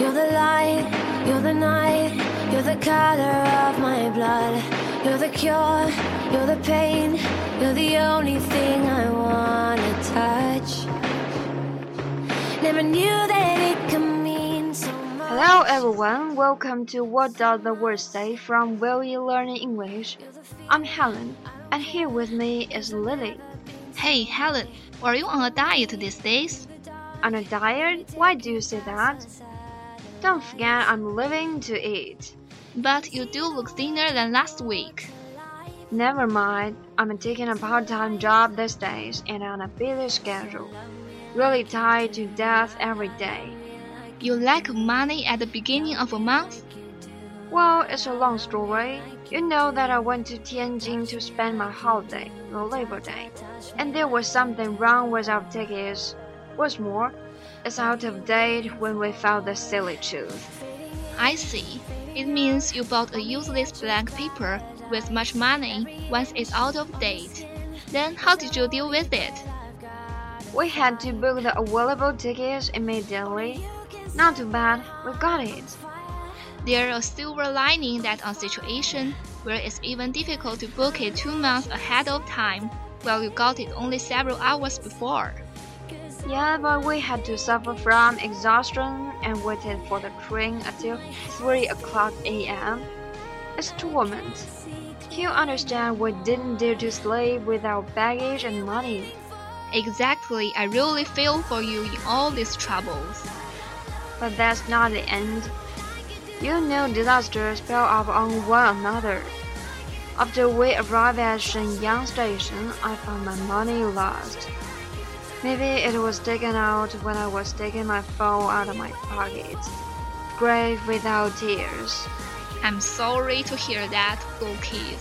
You're the light, you're the night, you're the color of my blood. You're the cure, you're the pain, you're the only thing I wanna everyone, welcome to What Does the Word Say from Will You Learn English. I'm Helen, and here with me is Lily. Hey, Helen, are you on a diet these days? On a diet? Why do you say that? Don't forget I'm living to eat. But you do look thinner than last week. Never mind, I'm taking a part-time job these days and on a busy schedule. Really tired to death every day. You lack money at the beginning of a month? Well, it's a long story. You know that I went to Tianjin to spend my holiday, the Labor Day, and there was something wrong with our tickets. What's more, it's out of date when we found the silly truth. I see. It means you bought a useless blank paper with much money once it's out of date. Then how did you deal with it? We had to book the available tickets immediately. Not too bad, we got it. There's a silver lining that on situation where it's even difficult to book it two months ahead of time, while you got it only several hours before. Yeah, but we had to suffer from exhaustion and waited for the train until 3 o'clock a.m. It's torment. You understand we didn't dare to sleep without baggage and money? Exactly, I really feel for you in all these troubles. But that's not the end. You know disasters pile up on one another. After we arrived at Shenyang station, I found my money lost. Maybe it was taken out when I was taking my phone out of my pocket. Grave without tears. I'm sorry to hear that, little kid.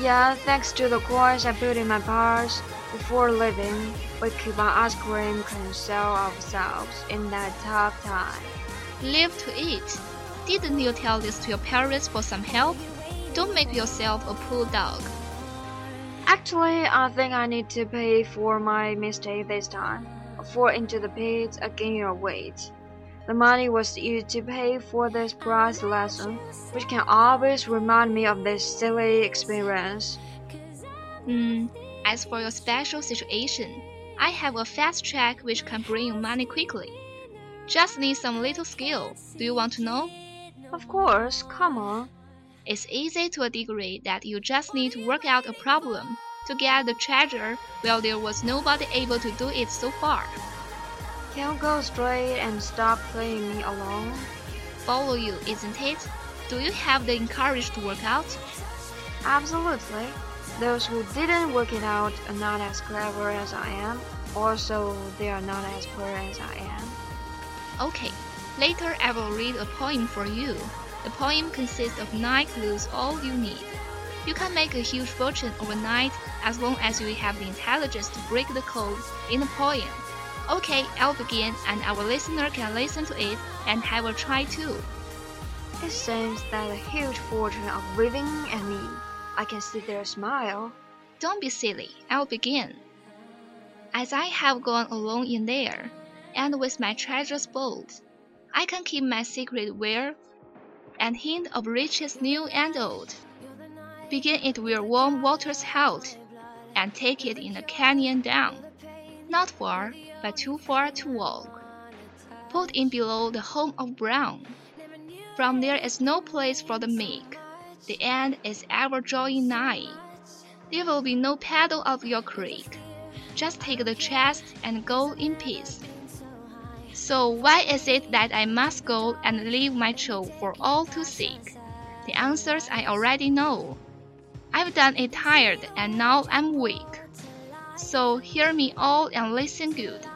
Yeah, thanks to the coins I put in my purse before leaving, we keep our ice cream console ourselves in that tough time. Live to eat. Didn't you tell this to your parents for some help? Don't make yourself a poor dog. Actually, I think I need to pay for my mistake this time. Fall into the pit again your weight. The money was used to pay for this prize lesson, which can always remind me of this silly experience. Hmm, as for your special situation, I have a fast track which can bring you money quickly. Just need some little skill. Do you want to know? Of course, come on. It's easy to a degree that you just need to work out a problem to get the treasure while there was nobody able to do it so far. Can you go straight and stop playing me along? Follow you, isn't it? Do you have the courage to work out? Absolutely. Those who didn't work it out are not as clever as I am. Also, they are not as poor as I am. Okay, later I will read a poem for you. The poem consists of nine clues, all you need. You can make a huge fortune overnight as long as you have the intelligence to break the code in the poem. Okay, I'll begin and our listener can listen to it and I will try too. It seems that a huge fortune of living and me. I can see their smile. Don't be silly. I'll begin. As I have gone alone in there, and with my treasures bold, I can keep my secret well, and hint of riches new and old. Begin it where warm waters held, and take it in a canyon down, not far, but too far to walk. Put in below the home of Brown. From there is no place for the meek. The end is ever drawing nigh. There will be no paddle of your creek. Just take the chest and go in peace. So why is it that I must go and leave my trove for all to seek? The answers I already know. I've done it tired and now I'm weak. So hear me all and listen good.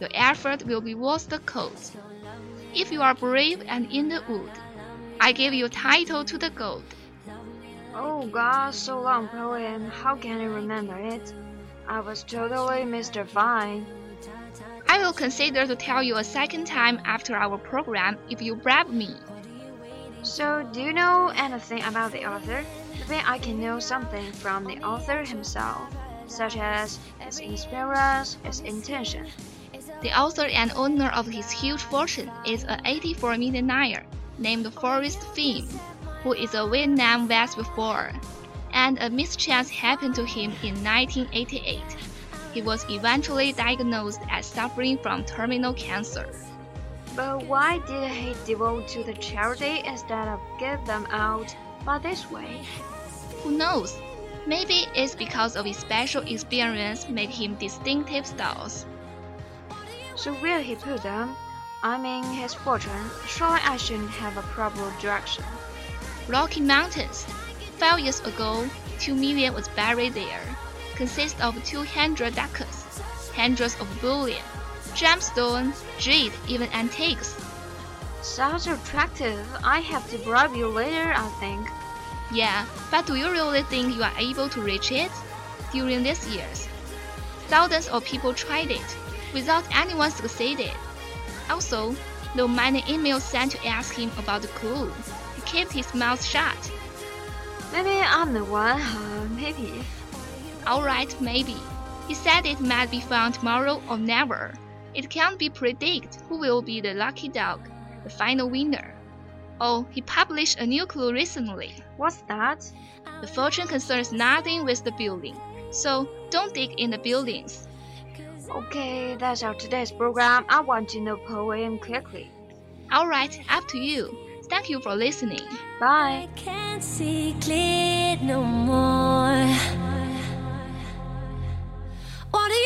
Your effort will be worth the cost. If you are brave and in the wood, I give you title to the gold. Oh God, so long poem. How can I remember it? I was totally Mr. mystified. I will consider to tell you a second time after our program if you bribe me. So, do you know anything about the author? Maybe I can know something from the author himself, such as his experience, his intention. The author and owner of his huge fortune is a 84 millionaire named Forrest Fenn, who is a Vietnam vet before, and a mischance happened to him in 1988. He was eventually diagnosed as suffering from terminal cancer. But why did he devote to the charity instead of give them out by this way? Who knows? Maybe it's because of his special experience made him distinctive styles. So where he put them? I mean his fortune. Surely I shouldn't have a proper direction. Rocky Mountains. Five years ago, two million was buried there. Consists of 200 ducats, hundreds of bullion, gemstone, jade, even antiques. Sounds attractive. I have to bribe you later, I think. Yeah, but do you really think you are able to reach it? During these years, thousands of people tried it, without anyone succeeded. Also, no many emails sent to ask him about the clue. He kept his mouth shut. Maybe I'm the one, uh, maybe. Alright, maybe. He said it might be found tomorrow or never. It can't be predicted who will be the lucky dog, the final winner. Oh, he published a new clue recently. What's that? The fortune concerns nothing with the building, so don't dig in the buildings. Okay, that's our today's program. I want to know poem quickly. Alright, up to you. Thank you for listening. Bye. I can't see clear no more. What are you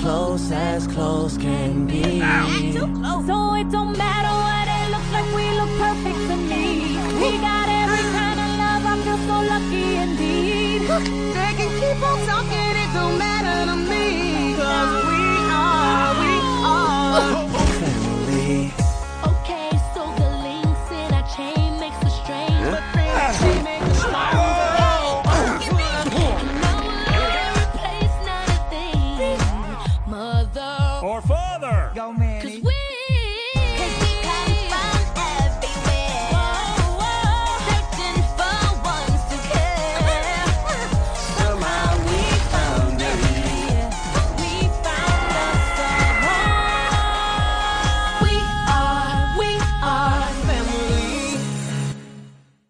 close as close can be. So it don't matter what it looks like, we look perfect to me. We got every kind of love, I feel so lucky indeed. They can keep on talking,